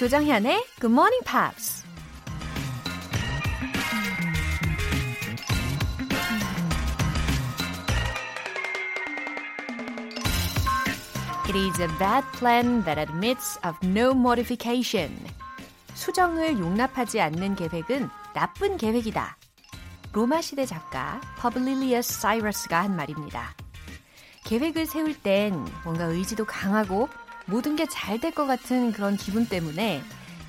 조정현의 Good Morning Pops. It is a bad plan that admits of no modification. 수정을 용납하지 않는 계획은 나쁜 계획이다. 로마 시대 작가 퍼블리리어스 사이러스가 한 말입니다. 계획을 세울 땐 뭔가 의지도 강하고 모든 게 잘 될 것 같은 그런 기분 때문에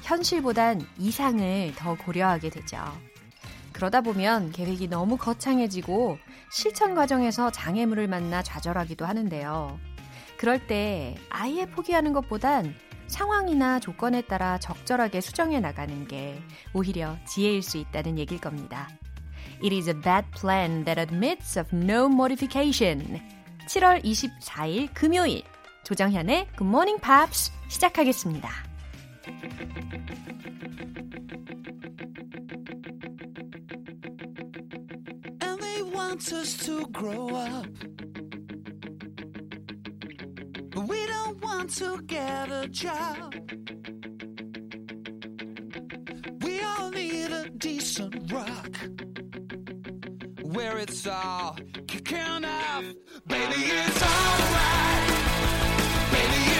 현실보단 이상을 더 고려하게 되죠. 그러다 보면 계획이 너무 거창해지고 실천 과정에서 장애물을 만나 좌절하기도 하는데요. 그럴 때 아예 포기하는 것보단 상황이나 조건에 따라 적절하게 수정해 나가는 게 오히려 지혜일 수 있다는 얘기일 겁니다. It is a bad plan that admits of no modification. 7월 24일 금요일 조정현의 Good Morning Pops 시작하겠습니다. And they want us to grow up. But we don't want to get a job. We all need a decent rock. Where it's all kicking off. Baby, it's alright. Baby,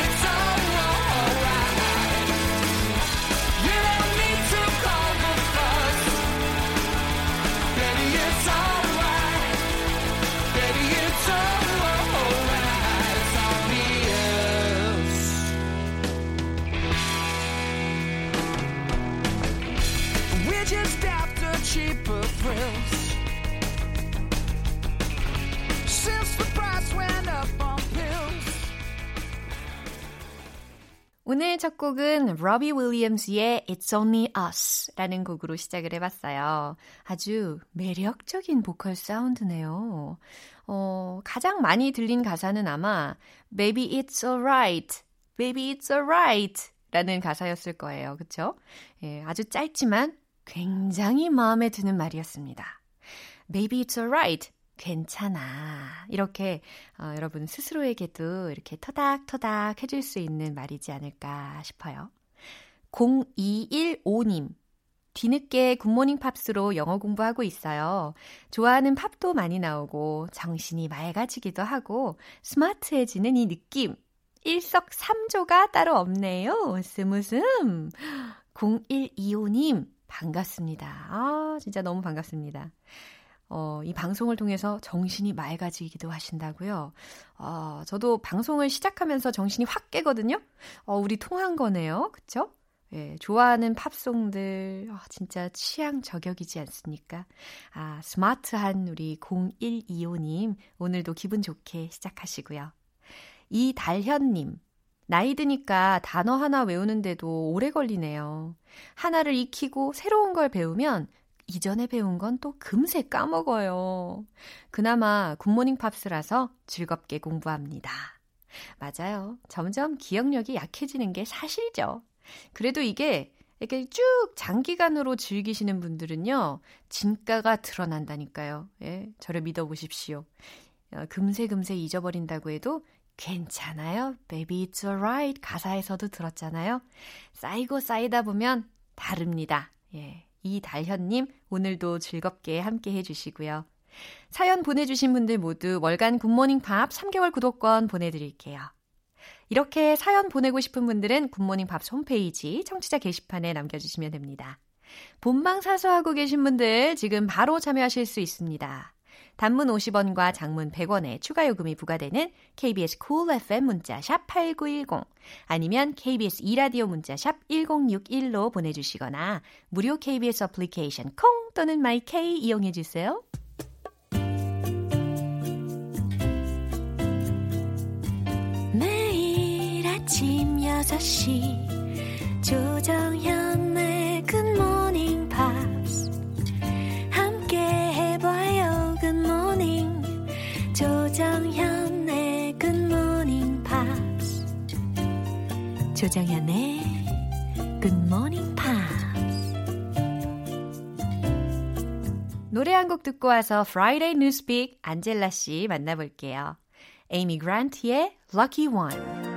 오늘 첫 곡은 로비 윌리엄스의 It's Only Us 라는 곡으로 시작을 해봤어요. 아주 매력적인 보컬 사운드네요. 어, 가장 많이 들린 가사는 아마 Baby It's Alright, Baby It's Alright 라는 가사였을 거예요. 그쵸? 예, 아주 짧지만 굉장히 마음에 드는 말이었습니다. Baby It's Alright. 괜찮아. 이렇게 어, 여러분 스스로에게도 이렇게 터닥터닥 해줄 수 있는 말이지 않을까 싶어요. 0215님. 뒤늦게 굿모닝 팝스로 영어 공부하고 있어요. 좋아하는 팝도 많이 나오고 정신이 맑아지기도 하고 스마트해지는 이 느낌. 일석삼조가 따로 없네요. 스무슴. 0125님 반갑습니다. 아, 진짜 너무 반갑습니다. 어, 이 방송을 통해서 정신이 맑아지기도 하신다고요. 어, 저도 방송을 시작하면서 정신이 확 깨거든요. 어, 우리 통한 거네요. 그쵸? 예, 좋아하는 팝송들, 어, 진짜 취향 저격이지 않습니까? 아, 스마트한 우리 0125님, 오늘도 기분 좋게 시작하시고요. 이달현님, 나이 드니까 단어 하나 외우는데도 오래 걸리네요. 하나를 익히고 새로운 걸 배우면 이전에 배운 건 또 금세 까먹어요. 그나마 굿모닝 팝스라서 즐겁게 공부합니다. 맞아요. 점점 기억력이 약해지는 게 사실이죠. 그래도 이게 이렇게 쭉 장기간으로 즐기시는 분들은요, 진가가 드러난다니까요. 예, 저를 믿어보십시오. 어, 금세 금세 잊어버린다고 해도 괜찮아요. Baby it's alright. 가사에서도 들었잖아요. 쌓이고 쌓이다 보면 다릅니다. 예. 이달현님, 오늘도 즐겁게 함께 해주시고요. 사연 보내주신 분들 모두 월간 굿모닝 팝 3개월 구독권 보내드릴게요. 이렇게 사연 보내고 싶은 분들은 굿모닝 팝 홈페이지 청취자 게시판에 남겨주시면 됩니다. 본방 사수하고 계신 분들 지금 바로 참여하실 수 있습니다. 단문 50원과 장문 100원의 추가 요금이 부과되는 KBS cool FM 문자 샵 8910 아니면 KBS 이라디오 문자 샵 1061로 보내주시거나 무료 KBS 어플리케이션 콩 또는 마이케이 이용해 주세요. 매일 아침 6시 조정현 조정현의 굿모닝 팝스 노래 한 곡 듣고 와서 Friday Newspeak 안젤라 씨 만나볼게요. 에이미 그란트의 Lucky One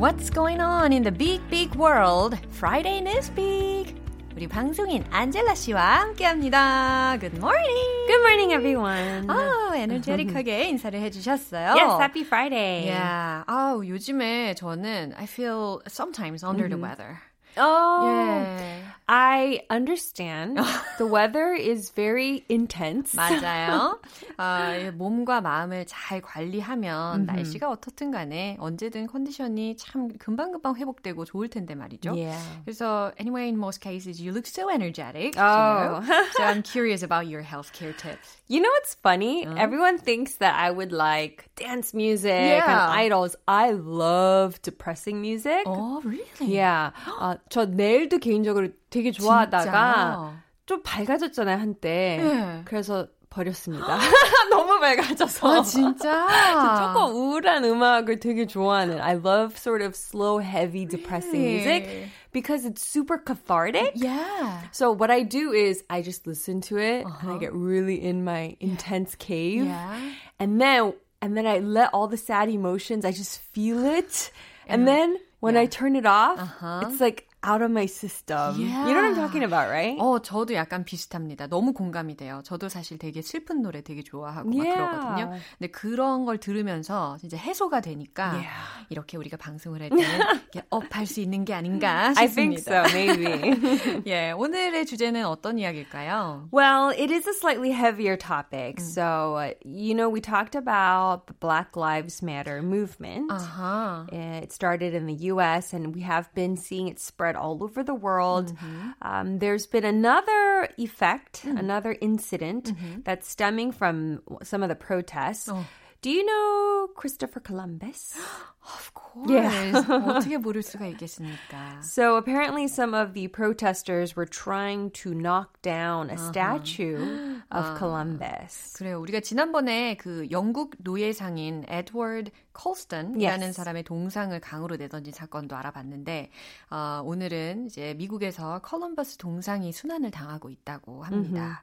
What's going on in the big, big world? Friday is big. 우리 방송인 안젤라 씨와 함께합니다. Good morning. Good morning, everyone. 아, 에너제틱하게 인사를 해주셨어요. yes, happy Friday. Yeah. 아, 요즘에 저는 I feel sometimes under the weather. Oh, Yeah. I understand. the weather is very intense. 맞아요. 아, 몸과 마음을 잘 관리하면 날씨가 어떻든 간에 언제든 컨디션이 참 금방금방 회복되고 좋을 텐데 말이죠. Yeah. 그래서 anyway, in most cases, you look so energetic. Oh. you know? so I'm curious about your healthcare tips. You know what's funny? Everyone thinks that I would like dance music and Yeah. idols. I love depressing music. Oh, really? Yeah. 아, 저 내일도 개인적으로 되게 좋아하다가 좀 밝아졌잖아요, 한때. 네. 그래서 버렸습니다. 너무 밝아져서. 아, 진짜? 조금 우울한 음악을 되게 좋아하는. I love sort of slow, heavy, depressing music Really? because it's super cathartic. Yeah. So what I do is I just listen to it and I get really in my intense cave. Yeah. And then and then I let all the sad emotions, I just feel it. And then when I turn it off, it's like out of my system. You know what I'm Yeah. talking about, right? 어, 저도 약간 비슷합니다. 너무 공감이 돼요. 저도 사실 되게 슬픈 노래 되게 좋아하고 막 Yeah. 그러거든요. 근데 그런 걸 들으면서 진짜 해소가 되니까 Yeah. 이렇게 우리가 방송을 할 때는 업할 수 있는 게 아닌가 I think 싶습니다. so, maybe. 예, 오늘의 주제는 어떤 이야기일까요? Well, it is a slightly heavier topic. So, uh, you know, we talked about the Black Lives Matter movement. 아하. Uh, It started in the US and we have been seeing it spread all over the world. Mm-hmm. Um, there's been another effect, mm. another incident mm-hmm. that's stemming from some of the protests. Oh. Do you know Christopher Columbus? Of course. 어떻게 모를 수가 있겠습니까? So apparently, some of the protesters were trying to knock down a statue of Columbus. 그래요. 우리가 지난번에 그 영국 노예상인 에드워드 콜스턴이라는 Yes. 사람의 동상을 강으로 내던진 사건도 알아봤는데 어, 오늘은 이제 미국에서 컬럼버스 동상이 수난을 당하고 있다고 합니다.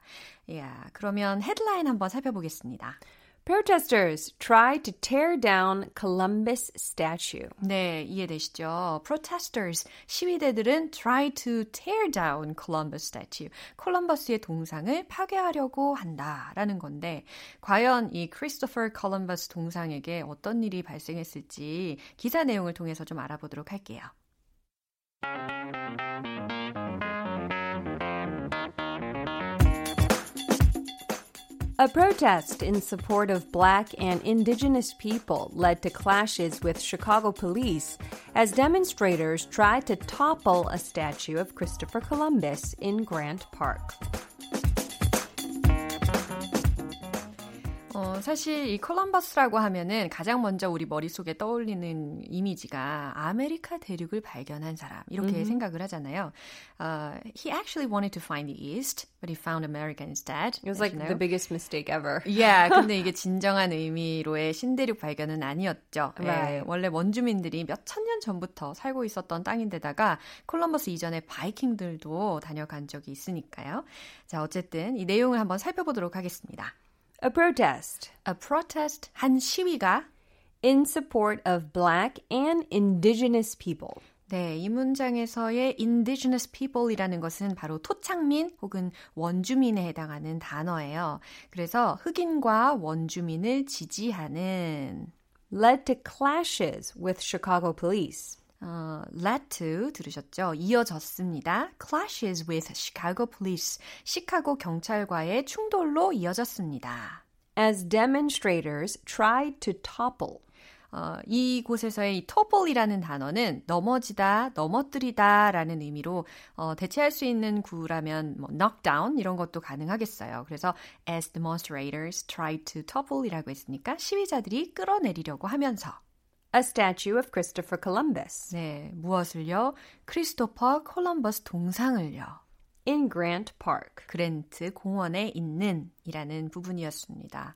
야, 그러면 헤드라인 한번 살펴보겠습니다. Protesters tried to tear down Columbus statue. 네, 이해되시죠? Protesters, 시위대들은 try to tear down Columbus statue. 콜럼버스의 동상을 파괴하려고 한다라는 건데 과연 이 크리스토퍼 콜럼버스 동상에게 어떤 일이 발생했을지 기사 내용을 통해서 좀 알아보도록 할게요. A protest in support of black and indigenous people led to clashes with Chicago police as demonstrators tried to topple a statue of Christopher Columbus in Grant Park. 어, 사실 이 콜럼버스라고 하면은 가장 먼저 우리 머릿속에 떠올리는 이미지가 아메리카 대륙을 발견한 사람 이렇게 생각을 하잖아요. Uh, he actually wanted to find the East, but he found America instead. It was as like you know. the biggest mistake ever. Yeah, 근데 이게 진정한 의미로의 신대륙 발견은 아니었죠. 예, Right. 원래 원주민들이 몇 천 년 전부터 살고 있었던 땅인데다가 콜럼버스 이전에 바이킹들도 다녀간 적이 있으니까요. 자, 어쨌든 이 내용을 한번 살펴보도록 하겠습니다. A protest A protest, 한 시위가 in support of black and indigenous people. 네, 이 문장에서의 indigenous people이라는 것은 바로 토착민 혹은 원주민에 해당하는 단어예요. 그래서 흑인과 원주민을 지지하는 led to clashes with Chicago police. 어, led to 들으셨죠? 이어졌습니다. Clashes with Chicago Police. 시카고 경찰과의 충돌로 이어졌습니다. as demonstrators tried to topple. 어, 이곳에서의 이 topple이라는 단어는 넘어지다, 넘어뜨리다 라는 의미로 어, 대체할 수 있는 구라면 뭐 knock down 이런 것도 가능하겠어요. 그래서 as demonstrators tried to topple이라고 했으니까 시위자들이 끌어내리려고 하면서 a statue of Christopher Columbus 네, 무엇을요? 크리스토퍼 콜럼버스 동상을요. in Grant Park. 그랜트 공원에 있는 이라는 부분이었습니다.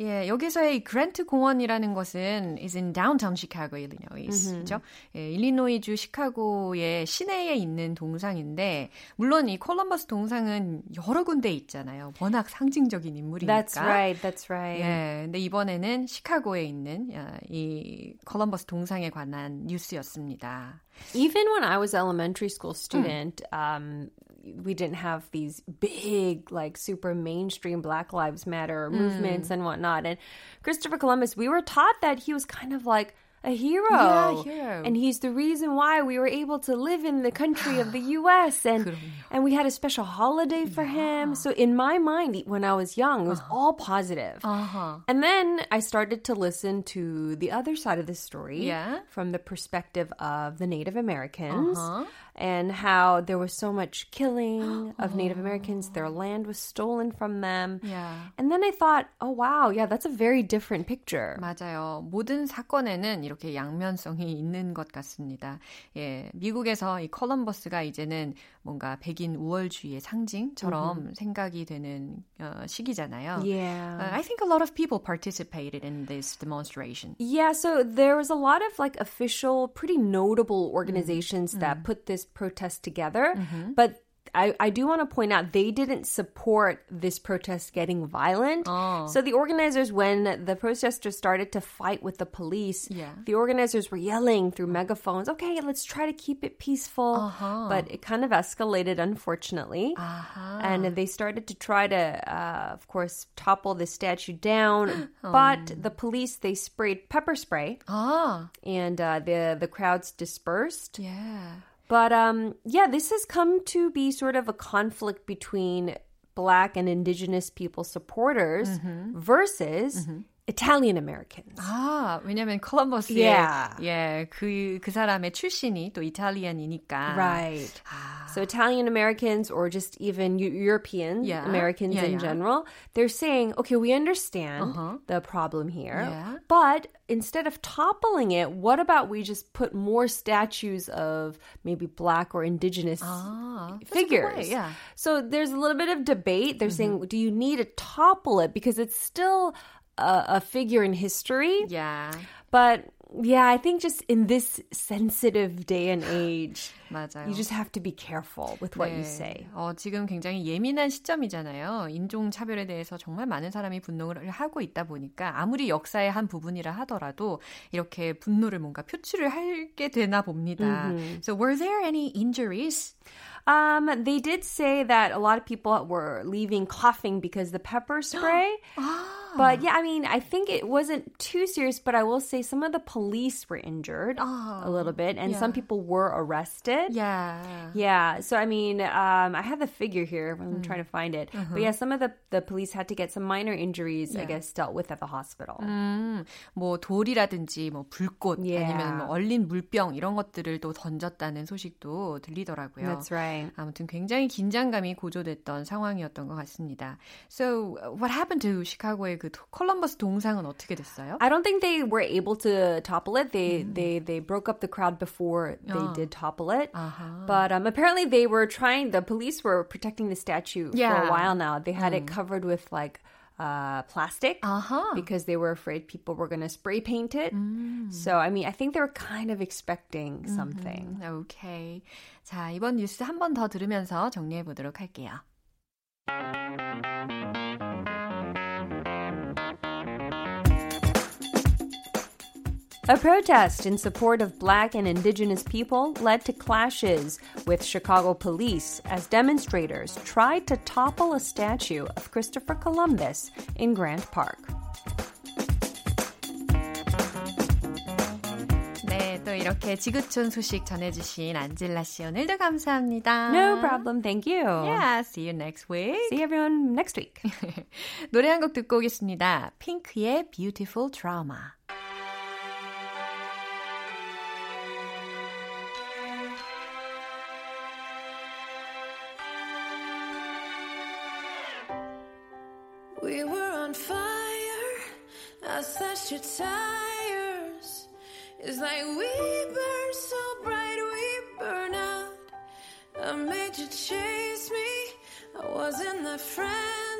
예, 여기서의 이 그랜트 공원이라는 것은 is in downtown Chicago, Illinois. 그죠? 예, 일리노이주 시카고의 시내에 있는 동상인데 물론 이 콜럼버스 동상은 여러 군데 있잖아요. 워낙 상징적인 인물이니까. That's right. That's right. 예, 근데 이번에는 시카고에 있는 이 콜럼버스 동상에 관한 뉴스였습니다. Even when I was elementary school student, um, we didn't have these big, like super mainstream Black Lives Matter hmm. movements mm. and whatnot. And Christopher Columbus, we were taught that he was kind of like a hero. Yeah, hero. And he's the reason why we were able to live in the country of the US and and we had a special holiday for yeah. him. So in my mind when I was young, it was uh-huh. all positive. Uh-huh. And then I started to listen to the other side of the story yeah. from the perspective of the Native Americans. Uh-huh and how there was so much killing of Native Americans. Their land was stolen from them. Yeah. And then I thought, oh wow, yeah, that's a very different picture. 맞아요. 모든 사건에는 이렇게 양면성이 있는 것 같습니다. 예, 미국에서 이 컬럼버스가 이제는 뭔가 백인 우월주의의 상징처럼 생각이 되는 어, 시기잖아요. Yeah. Uh, I think a lot of people participated in this demonstration. Yeah, so there was a lot of like official, pretty notable organizations that put this protest together. But I, I do want to point out they didn't support this protest getting violent. So the organizers, when the protesters started to fight with the police, Yeah. the organizers were yelling through megaphones, okay, let's try to keep it peaceful. But it kind of escalated, unfortunately. And they started to try to, uh, of course, topple the statue down. But the police, they sprayed pepper spray 아, and uh, the, the crowds dispersed. yeah. But um, yeah, this has come to be sort of a conflict between Black and Indigenous people supporters versus Italian Americans. 아, 왜냐면 컬럼버스의 Yeah. 예, 그, 그 사람의 출신이 또 이탈리안이니까. Right. 아, So Italian Americans or just even Eu- European Yeah. Americans Yeah, in yeah. general, they're saying, okay, we understand the problem here, Yeah. but instead of toppling it, what about we just put more statues of maybe black or indigenous 아, that's a good figures? way, yeah. So there's a little bit of debate. They're saying, do you need to topple it because it's still a, a figure in history? Yeah. But yeah, I think just in this sensitive day and age, 맞아요. you just have to be careful with what you 네. say. 어, 지금 굉장히 예민한 시점이잖아요. 인종차별에 대해서 정말 많은 사람이 분노를 하고 있다 보니까 아무리 역사의 한 부분이라 하더라도 이렇게 분노를 뭔가 표출을 하게 되나 봅니다. So were there any injuries? Um, they did say that a lot of people were leaving coughing because the pepper spray. But yeah, I mean, I think it wasn't too serious, but I will say some of the police were injured a little bit, and some yeah. people were arrested. Yeah. Yeah, so I mean, um, I have the figure here. I'm trying to find it. But yeah, some of the, the police had to get some minor injuries, I Yeah. guess, dealt with at the hospital. 음, 뭐 돌이라든지 뭐 불꽃 Yeah. 아니면 뭐 얼린 물병 이런 것들을 또 던졌다는 소식도 들리더라고요. That's right. 아무튼 굉장히 긴장감이 고조됐던 상황이었던 것 같습니다. So what happened to Chicago의 그 도- 콜럼버스 동상은 어떻게 됐어요? I don't think they were able to topple it. They they they broke up the crowd before they Oh. did topple it. 아하. But um, apparently they were trying. The police were protecting the statue for Yeah. a while now. They had it covered with like uh, plastic 아하. because they were afraid people were going to spray paint it. So I mean, I think they were kind of expecting something. 오케이. 자, 이번 뉴스 한 번 더 들으면서 정리해 보도록 할게요. A protest in support of black and indigenous people led to clashes with Chicago police as demonstrators tried to topple a statue of Christopher Columbus in Grant Park. 네, 또 이렇게 지구촌 소식 전해주신 안젤라 씨 오늘도 감사합니다. No problem, thank you. Yeah, see you next week. See everyone next week. 노래 한 곡 듣고 오겠습니다. 핑크의 Beautiful Trauma. We were on fire. I slashed your tires. It's like we burn so bright, we burn out. I made you chase me. I wasn't that friendly.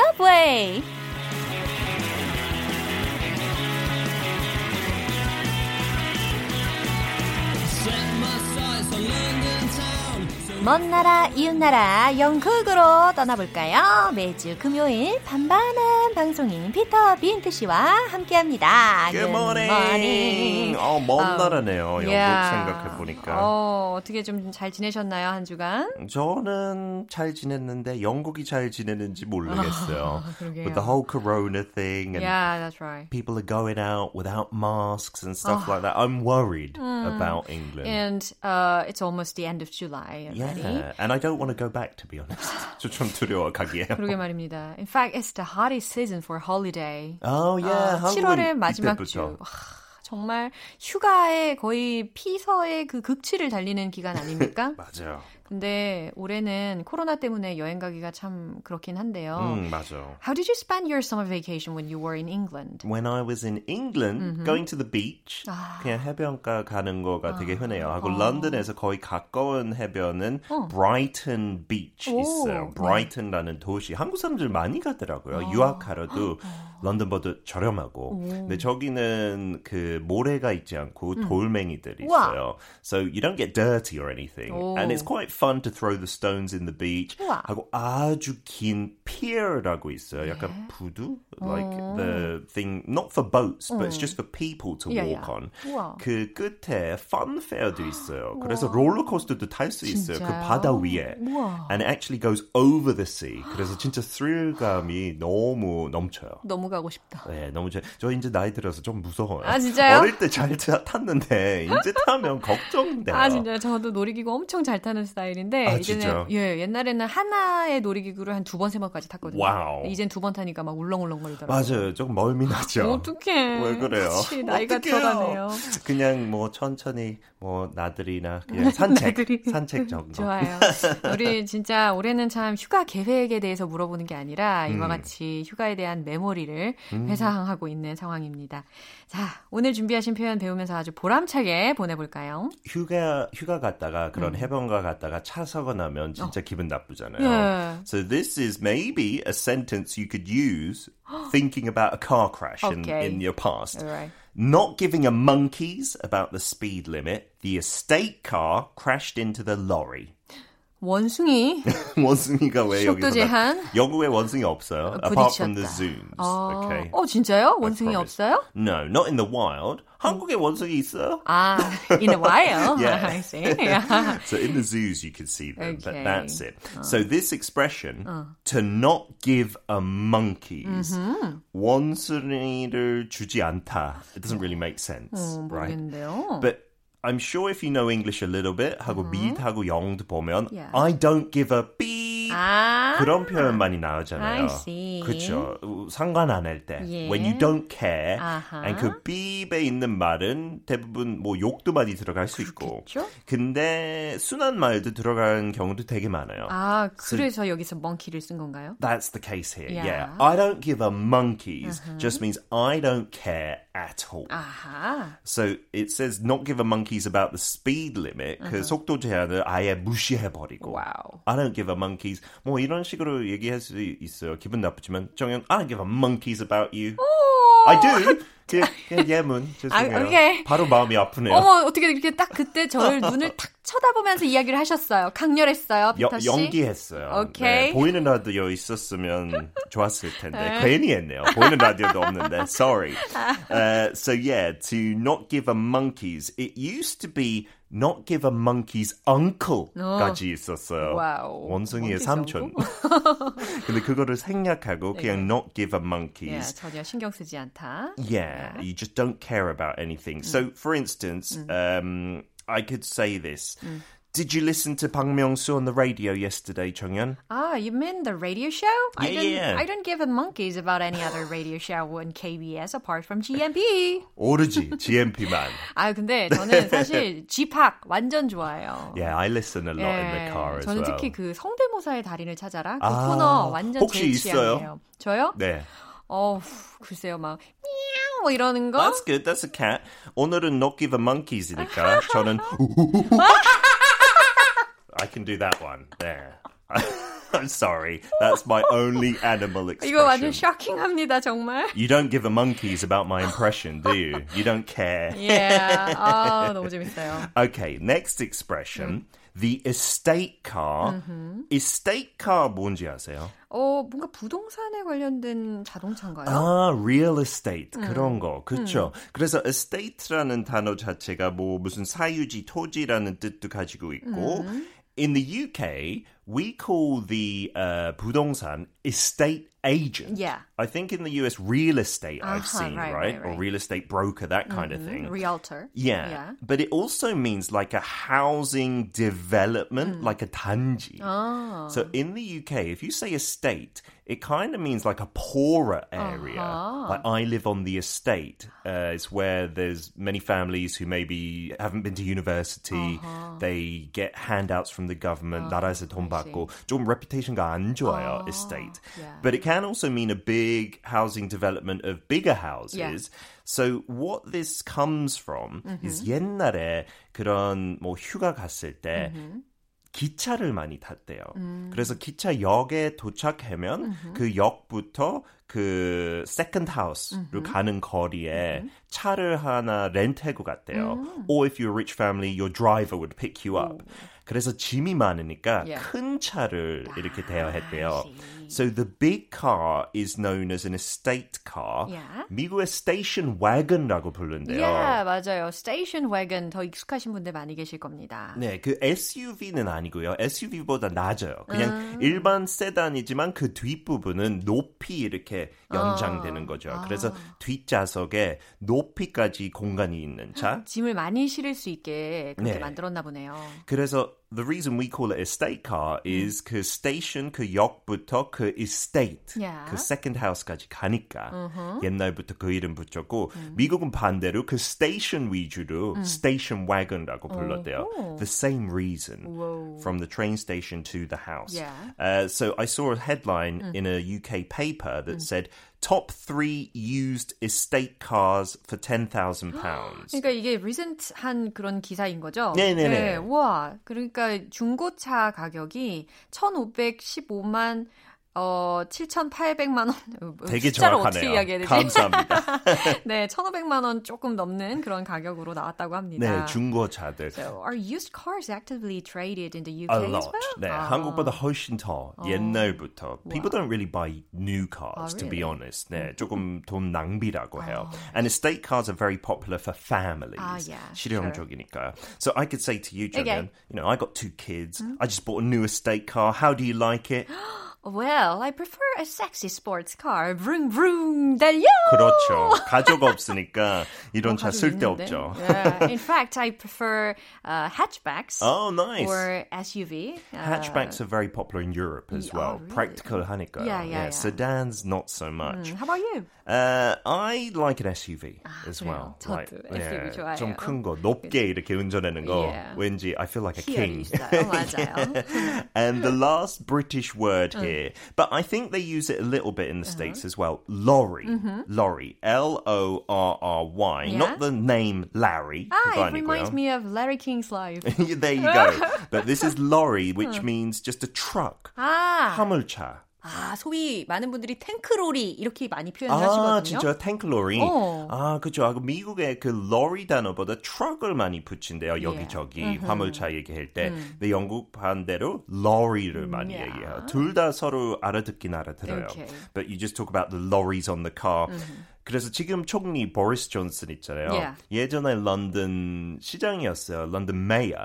Subway! 먼 나라 이웃 나라 영국으로 떠나볼까요? 매주 금요일 반반한 방송인 피터 빈트 씨와 함께합니다. Good morning. 어, 먼 아, 나라네요. 영국 yeah. 생각해 보니까. 어, 어떻게 좀 잘 지내셨나요 한 주간? 저는 잘 지냈는데 영국이 잘 지내는지 모르겠어요. With the whole corona thing and Yeah, that's right. people are going out without masks and stuff like that. I'm worried about England. And uh, it's almost the end of July already. yeah, and I don't want to go back to be honest. 저좀 두려워 가기에요. 그러게 말입니다. In fact, it's the hottest season for holiday. Oh yeah, 아, 7월의 한국은 마지막. 주. 와, 정말 휴가에 거의 피서의 그 극치를 달리는 기간 아닙니까? 맞아요. 근데 올해는 코로나 때문에 여행 가기가 참 그렇긴 한데요. 음, 맞아. How did you spend your summer vacation when you were in England? When I was in England, going to the beach, 아. 그냥 해변가 가는 거가 되게 흔해요. 하고 런던에서 거의 가까운 해변은 어. Brighton Beach 오, 있어요. 네. Brighton라는 도시. 한국 사람들 많이 가더라고요. 아. 유학하러도 런던보다 저렴하고. 근데 저기는 그 모래가 있지 않고 돌멩이들이 음. 우와. 있어요. So you don't get dirty or anything. 오. And it's quite fun to throw the stones in the beach. 우와. 하고 아주 긴 pier라고 있어요. 약간 네. 부두? Like the thing, not for boats, but it's just for people to Yeah, walk yeah. on. 우와. 그 끝에 fun fair도 있어요. 그래서 롤러코스터도 탈 수 있어요. 그? 바다 위에. 우와. And it actually goes over the sea. 그래서 진짜 스릴감이 너무 넘쳐요. 너무 가고 싶다. 네, 너무 제, 저 이제 나이 들어서 좀 무서워요. 아, 진짜요? 어릴 때 잘 탔는데 이제 타면 걱정돼요. 아 진짜 저도 놀이기구 엄청 잘 타는 스타일 인데 아, 이제는? 예 옛날에는 하나의 놀이기구를 한 두 번 세 번까지 탔거든요. Wow. 이젠 두 번 타니까 막 울렁울렁 거리더라고요. 맞아요. 조금 멀미 나죠. 어떡해. 왜 그래요? 그치, 나이가 어떡해요? 들어가네요. 그냥 뭐 천천히 뭐 나들이나 그냥 산책, 나들이. 산책 정도. 좋아요. 우리 진짜 올해는 참 휴가 계획에 대해서 물어보는 게 아니라 이와 음. 같이 휴가에 대한 메모리를 회상하고 있는 상황입니다. 자, 오늘 준비하신 표현 배우면서 아주 보람차게 보내볼까요? 휴가 휴가 갔다가 그런 해변가 갔다가 차 사고 나면 진짜 기분 나쁘잖아요. 예. So this is maybe a sentence you could use thinking about a car crash in, Okay. in your past. Alright. Not giving a monkeys about the speed limit, the estate car crashed into the lorry. 원숭이 원숭이가 왜 속도 여기서 제한? 나- 영국에 원숭이 없어요. Apart from the 부딪혔다. zoos. 어, Okay. 어 진짜요? 원숭이 promise. 없어요? No, not in the wild. 한국에 원숭이 있어요? 아, in a while. Yeah. I see. Yeah. So in the zoos you can see them, but Okay. that's it. So this expression, to not give a monkeys, 원숭이를 주지 않다. It doesn't really make sense, 어, right? 모르겠는데요. But I'm sure if you know English a little bit, 하고 미드하고 영도 보면 Yeah. I don't give a beep 아, 그런 표현 많이 나오잖아요. 그렇죠. 상관 안 할 때. 예. When you don't care. 아하. And 그 삐에 있는 말은 대부분 뭐 욕도 많이 들어갈 수 있고. 그렇겠죠? 근데 순한 말도 들어가는 경우도 되게 많아요. 아, 그래서 여기서 monkey를 쓴 건가요? That's the case here. Yeah. Yeah. I don't give a monkeys just means I don't care at all. 아하. So it says not give a monkeys about the speed limit. 그 속도 제한을 아예 무시해버리고. Wow. I don't give a monkeys. 뭐 이런 식으로 얘기할 수 있어요. 기분 나쁘지만 정현 I don't give a monkeys about you. I do. 예, 예, 예문 죄송해요. 아, 오케이. 바로 마음이 아프네요. 어머 어떻게 이렇게 딱 그때 저를 눈을 탁 쳐다보면서 이야기를 하셨어요. 강렬했어요, 여. 연기했어요. 오케이. 네, 보이는 라디오 있었으면 좋았을 텐데 괜히 했네요. 보이는 라디오도 없는데 sorry. Uh, so yeah, to not give a monkeys. It used to be not give a monkey's uncle까지 있었어요. Wow. 원숭이의 삼촌. 근데 그거를 생략하고 그냥 not give a 예, monkeys. 전혀 신경 쓰지 않다. Yeah, you just don't care about anything. So, for instance, um, I could say this. Did you listen to Bang Myung-soo on the radio yesterday, Chonghyun? Ah, you mean the radio show? I Yeah, didn't, yeah. I don't give a monkeys about any other radio show on KBS apart from GMP. 오르지, GMP만. 아, 근데 저는 사실 G팍 완전 좋아해요. Yeah, I listen a lot in the car as 저는 well. 특히 그 성대모사의 달인을 찾아라 그 아, 코너 완전 혹시 제 있어요? 취향이에요. 저요? 네. 어, 글쎄요, 막 미야오 뭐 이러는 거. That's good. That's a cat. 오늘은 not give a monkeys이니까 저는 I can do that one. There. I'm sorry. That's my only animal 이거 완전 expression. 쇼킹합니다, 정말. You don't give a monkeys about my impression, do you? You don't care. Yeah. 아, 너무 재밌어요. Okay, next expression. The estate car. Estate car 뭔지 아세요? 어, 뭔가 부동산에 관련된 자동차인가요? 아, real estate 그런 거. 그렇죠. 그래서 estate라는 단어 자체가 뭐 무슨 사유지, 토지라는 뜻도 가지고 있고 In the UK, we call the uh, 부동산 estate agent. Yeah. I think in the US, real estate I've Uh-huh, seen, right, right? right, Or real estate broker, that kind of thing. Realtor. Yeah. Yeah. But it also means like a housing development, like a 단지. So in the UK, if you say estate, it kind of means like a poorer area. Like I live on the estate. Uh, it's where there's many families who maybe haven't been to university. They get handouts from the government. 나라에서 돈 받고 좀 reputation가 안 좋아요. estate. yeah. But it can also mean a big housing development of bigger houses. So what this comes from is 옛날에 그런 뭐 휴가 갔을 때 기차를 많이 탔대요. 그래서 기차역에 도착하면 그 역부터 그 second house로 가는 거리에 차를 하나 렌트하고 갔대요. Or if you're a rich family, your driver would pick you up. 그래서 짐이 많으니까 Yeah. 큰 차를 이렇게 대여했대요. So the big car is known as an estate car. Yeah. 미국의 station wagon라고 부른대요. Yeah, 맞아요. 스테이션 wagon 더 익숙하신 분들 많이 계실 겁니다. 네, 그 SUV는 아니고요. SUV보다 낮아요. 그냥 아. 일반 세단이지만 그 뒷부분은 높이 이렇게 연장되는 거죠. 아. 그래서 뒷좌석에 높이까지 공간이 있는 차. 짐을 많이 실을 수 있게 그렇게 네. 만들었나 보네요. 그래서 the reason we call it estate car is 그 station 그 역부터 그 estate Yeah. 그 second house까지 가니까 옛날부터 그 이름 붙였고 미국은 반대로 그 station 위주로 station wagon라고 불렀대요. The same reason from the train station to the house. Yeah. Uh, so I saw a headline in a UK paper that said top three used estate cars for ten thousand pounds. 그러니까 이게 리센트한 그런 기사인 거죠? 네네네. 네, 와, 그러니까 중고차 가격이 1,515만 어 7,800만 원. 되게 숫자를 정확하네요. 어떻게 이야기해야 되지? 감사합니다. 네, 1,500만 원 조금 넘는 그런 가격으로 나왔다고 합니다. 네, 중고차들. So, are used cars actively traded in the UK A as lot. well? 네, 아. 한국보다 훨씬 더 옛날부터. People don't really buy new cars, 아, to be really? honest. 네, 조금 돈 낭비라고 해요. And estate cars are very popular for families. 아, yeah, 실용적이니까요. So I could say to you, Okay. Julian, you know, I got two kids. I just bought a new estate car. How do you like it? Well, I prefer a sexy sports car. Vroom vroom 달려. 그렇죠. 가족 없으니까 이런 차 가지고 쓸데없죠. 있는데. Yeah. In fact, I prefer uh, hatchbacks Oh, nice. or SUV. Uh, Hatchbacks are very popular in Europe as Yeah, well. oh, really? Practical 하니까. Yeah, yeah, yeah. Sedans, not so much. 음, How about you? Uh, I like an SUV as 그래요? well. 저도 SUV 좋아해요. 좀 큰 거, 높게 이렇게 운전하는 거. Yeah. 왠지 I feel like a 희열이 king. 있어요. 맞아요. and the last British word here, but I think they use it a little bit in the States as well. Lorry. Lorry. L O R R Y. Yeah. Not the name Larry. Ah, 그거 it reminds 아니고요. me of Larry King's life. there you go. but this is lorry, which means just a truck. 아, 화물차. 아, 소위 많은 분들이 탱크로리 이렇게 많이 표현하시거든요. 아, 진짜 탱크로리. 어. 아, 그죠. 아, 미국의 그 로리 단어보다 트럭을 많이 붙인대요. 여기저기 Yeah. 화물차 얘기할 때. 근데 영국 반대로 로리를 많이 yeah. 얘기해요. 둘 다 서로 알아듣긴 알아들어요. Okay. But you just talk about the lorries on the car. 그래서 지금 총리 보리스 존슨 있잖아요. Yeah. 예전에 런던 시장이었어요. London mayor.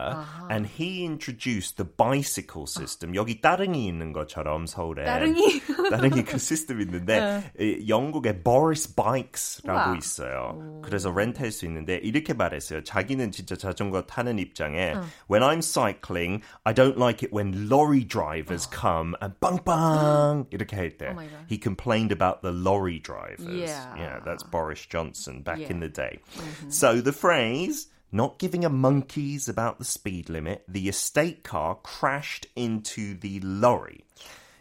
And he introduced the bicycle system. 여기 따릉이 있는 것처럼 서울에. 따릉이? 따릉이 그 시스템 있는데 이 영국에 Boris Bikes라고 우와. 있어요. 그래서 렌트할 수 있는데 이렇게 말했어요. 자기는 진짜 자전거 타는 입장에 When I'm cycling, I don't like it when lorry drivers come and 빵빵 이렇게 할 때. Oh. He complained about the lorry drivers. Yeah. Yeah, that's ah. Boris Johnson back Yeah. in the day. Mm-hmm. So the phrase not giving a monkeys about the speed limit, the estate car crashed into the lorry.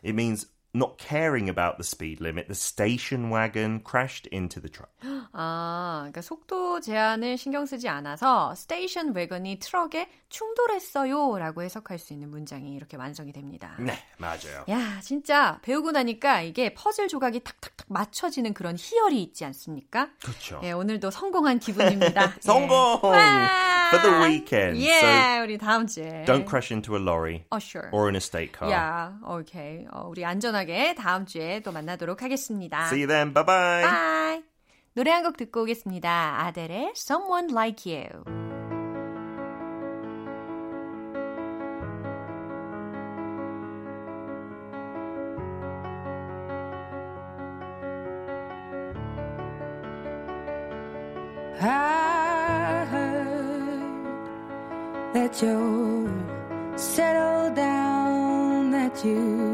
It means not caring about the speed limit, the station wagon crashed into the truck. 아, 그러니까 속도 제한을 신경 쓰지 않아서 스테이션 웨건이 트럭에 충돌했어요라고 해석할 수 있는 문장이 이렇게 완성이 됩니다. 네, 맞아요. 야, 진짜 배우고 나니까 이게 퍼즐 조각이 탁탁탁 맞춰지는 그런 희열이 있지 않습니까? 그렇죠. 예, 오늘도 성공한 기분입니다. 성공! 예. 와! For the weekend. 예, 우리 다음 주에. Don't crash into a lorry Oh, sure. or an estate car. 야, 오케이. 어, 우리 안전하게 다음 주에 또 만나도록 하겠습니다. See you then. Bye bye. Bye. 노래 한 곡 듣고 오겠습니다. 아델의 Someone Like You. I heard that you're settled down, that you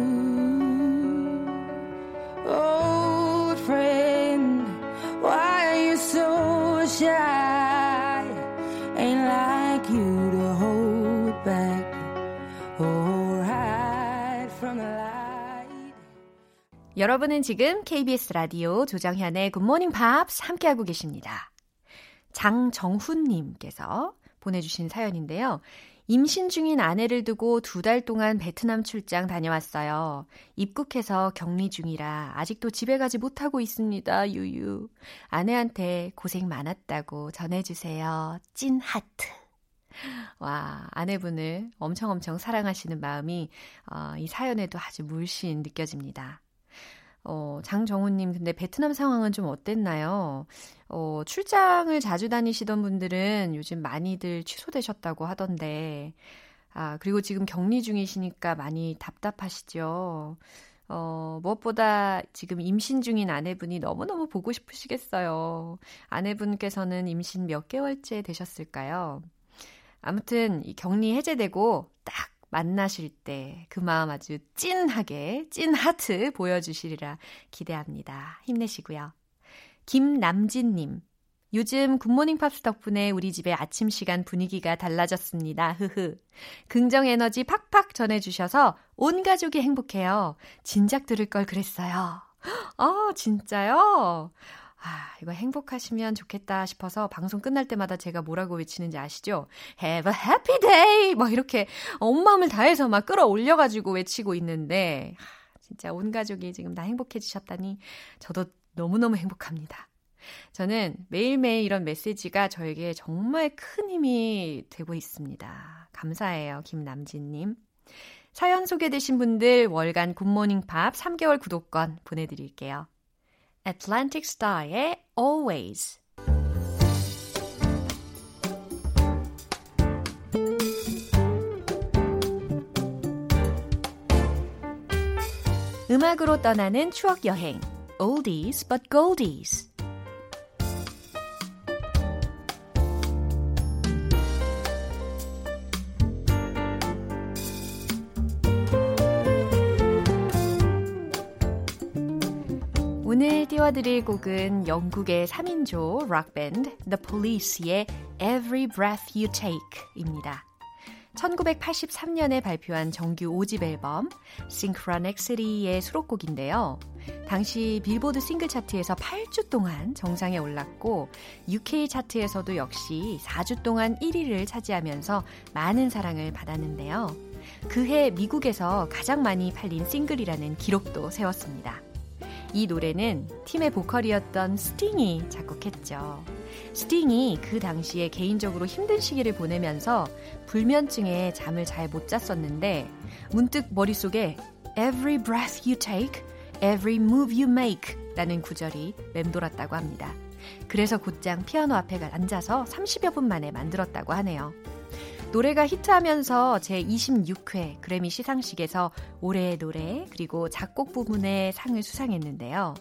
여러분은 지금 KBS 라디오 조정현의 굿모닝 팝스 함께하고 계십니다. 장정훈님께서 보내주신 사연인데요. 임신 중인 아내를 두고 두 달 동안 베트남 출장 다녀왔어요. 입국해서 격리 중이라 아직도 집에 가지 못하고 있습니다. 유유. 아내한테 고생 많았다고 전해주세요. 찐 하트. 와, 아내분을 엄청 엄청 사랑하시는 마음이 어, 이 사연에도 아주 물씬 느껴집니다. 어, 장정우님, 근데 베트남 상황은 좀 어땠나요? 어, 출장을 자주 다니시던 분들은 요즘 많이들 취소되셨다고 하던데, 아, 그리고 지금 격리 중이시니까 많이 답답하시죠? 어, 무엇보다 지금 임신 중인 아내분이 너무너무 보고 싶으시겠어요. 아내분께서는 임신 몇 개월째 되셨을까요? 아무튼 이 격리 해제되고 딱 만나실 때 그 마음 아주 찐하게 찐 하트 보여주시리라 기대합니다. 힘내시고요. 김남진님. 요즘 굿모닝 팝스 덕분에 우리 집의 아침 시간 분위기가 달라졌습니다. 흐흐. 긍정 에너지 팍팍 전해주셔서 온 가족이 행복해요. 진작 들을 걸 그랬어요. 아, 진짜요? 아, 이거 행복하시면 좋겠다 싶어서 방송 끝날 때마다 제가 뭐라고 외치는지 아시죠? Have a happy day! 막 이렇게 온 마음을 다해서 막 끌어올려가지고 외치고 있는데, 하, 진짜 온 가족이 지금 다 행복해지셨다니 저도 너무너무 행복합니다. 저는 매일매일 이런 메시지가 저에게 정말 큰 힘이 되고 있습니다. 감사해요, 김남진님. 사연 소개되신 분들 월간 굿모닝 팝 3개월 구독권 보내드릴게요. Atlantic Star의 Always. 음악으로 떠나는 추억 여행. Oldies but Goldies. 띄워드릴 곡은 영국의 3인조 록밴드 The Police의 Every Breath You Take입니다. 1983년에 발표한 정규 5집 앨범 Synchronicity*의 수록곡인데요. 당시 빌보드 싱글 차트에서 8주 동안 정상에 올랐고 UK 차트에서도 역시 4주 동안 1위를 차지하면서 많은 사랑을 받았는데요. 그해 미국에서 가장 많이 팔린 싱글이라는 기록도 세웠습니다. 이 노래는 팀의 보컬이었던 스팅이 작곡했죠. 스팅이 그 당시에 개인적으로 힘든 시기를 보내면서 불면증에 잠을 잘 못 잤었는데 문득 머릿속에 Every breath you take, every move you make 라는 구절이 맴돌았다고 합니다. 그래서 곧장 피아노 앞에 앉아서 30여 분 만에 만들었다고 하네요. 노래가 히트하면서 제26회 그래미 시상식에서 올해의 노래 그리고 작곡 부분의 상을 수상했는데요.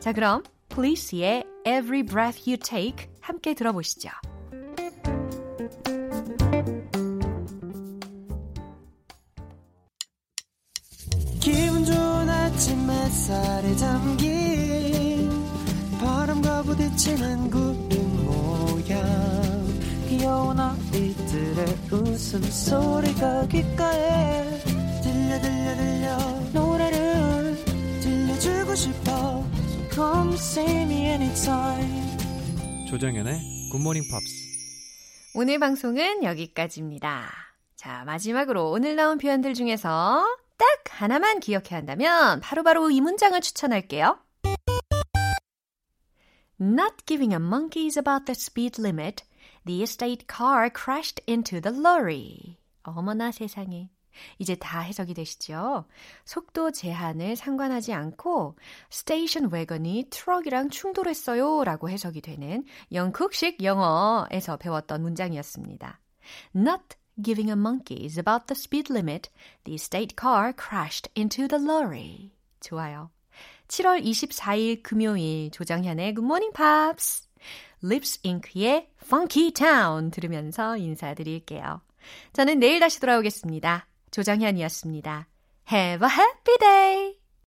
자, 그럼 플리스의 Every Breath You Take 함께 들어보시죠. 기분 좋은 아침 햇살에 잠긴 바람과 부딪히는 구름 귀여운 아이들의 웃음소리가 귓가에 들려 들려 들려. 노래를 들려주고 싶어. So come see me anytime. 조정연의 굿모닝 팝스 오늘 방송은 여기까지입니다. 자, 마지막으로 오늘 나온 표현들 중에서 딱 하나만 기억해야 한다면 바로바로 바로 이 문장을 추천할게요. Not giving a monkeys about the speed limit The estate car crashed into the lorry. 어머나 세상에. 이제 다 해석이 되시죠? 속도 제한을 상관하지 않고 station wagon이 트럭이랑 충돌했어요 라고 해석이 되는 영국식 영어에서 배웠던 문장이었습니다. Not giving a monkeys about the speed limit, the estate car crashed into the lorry. 좋아요. 7월 24일 금요일 조정현의 Good Morning Pops. Lips Inc.의 Funky Town 들으면서 인사드릴게요. 저는 내일 다시 돌아오겠습니다. 조정현이었습니다. Have a happy day!